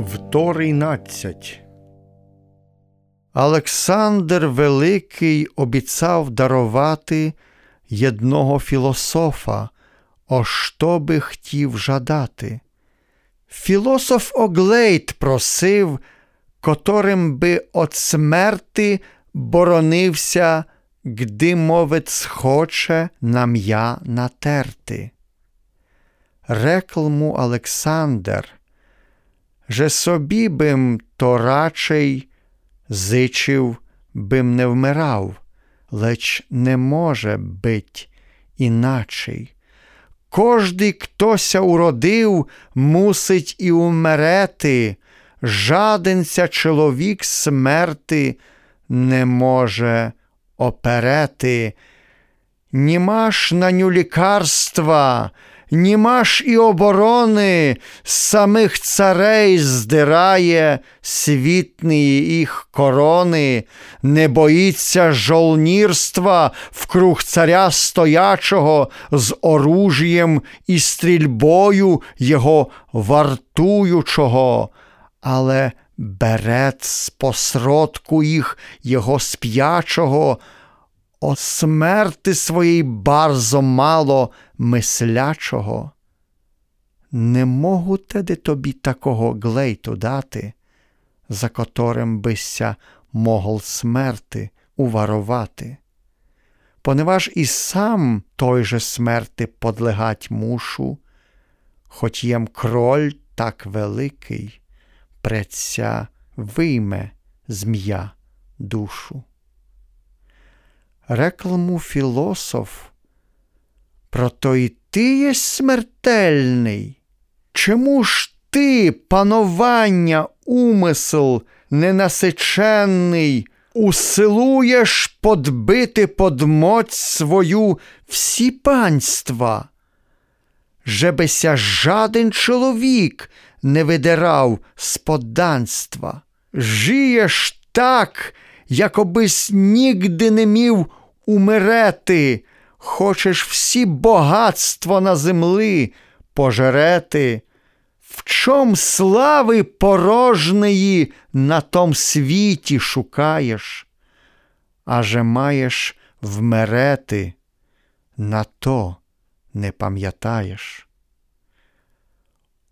13 Олександр Великий обіцяв дарувати єдного філософа, о що би хотів жадати. Філософ Оглейт просив, которим би от смерти боронився, гди мовець хоче нам'я натерти. Рекл му Олександр, же собі бим то рачей зичив, бим не вмирав, леч не може бить іначий. Кожний, хтося уродив, мусить і умерети, жаденця чоловік смерти не може оперети. Німаш на ню лікарства, німаш і оборони, самих царей здирає світні їх корони, не боїться жолнірства вкруг царя стоячого з оружієм і стрільбою його вартуючого, але берет з посродку їх його сп'ячого. О смерти своїй барзо мало мислячого. Не можу теди тобі такого глейту дати, за которим бися могол смерти уварувати. Поневаж і сам той же смерти подлегать мушу, хоч єм кроль так великий, предся вийме змія душу рекламу філософ. Прото й ти є смертельний. Чому ж ти, панування, умисел ненасиченний, усилуєш подбити подмоць свою всі панства? Жебеся жаден чоловік не видирав з подданства. Жиєш так, якобись нігди не мів умерети, хочеш всі багатства на землі пожерети, в чом слави порожнеї на том світі шукаєш, аже маєш вмерети, на то не пам'ятаєш.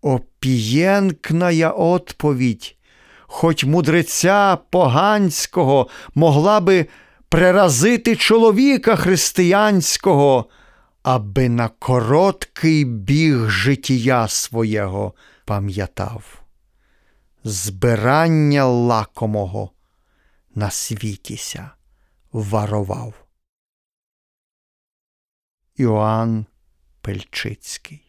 Опієнкная отповідь, хоч мудреця поганського могла би преразити чоловіка християнського, аби на короткий біг життя свого пам'ятав, збирання лакомого на світіся варував. Іоанн Пельчицький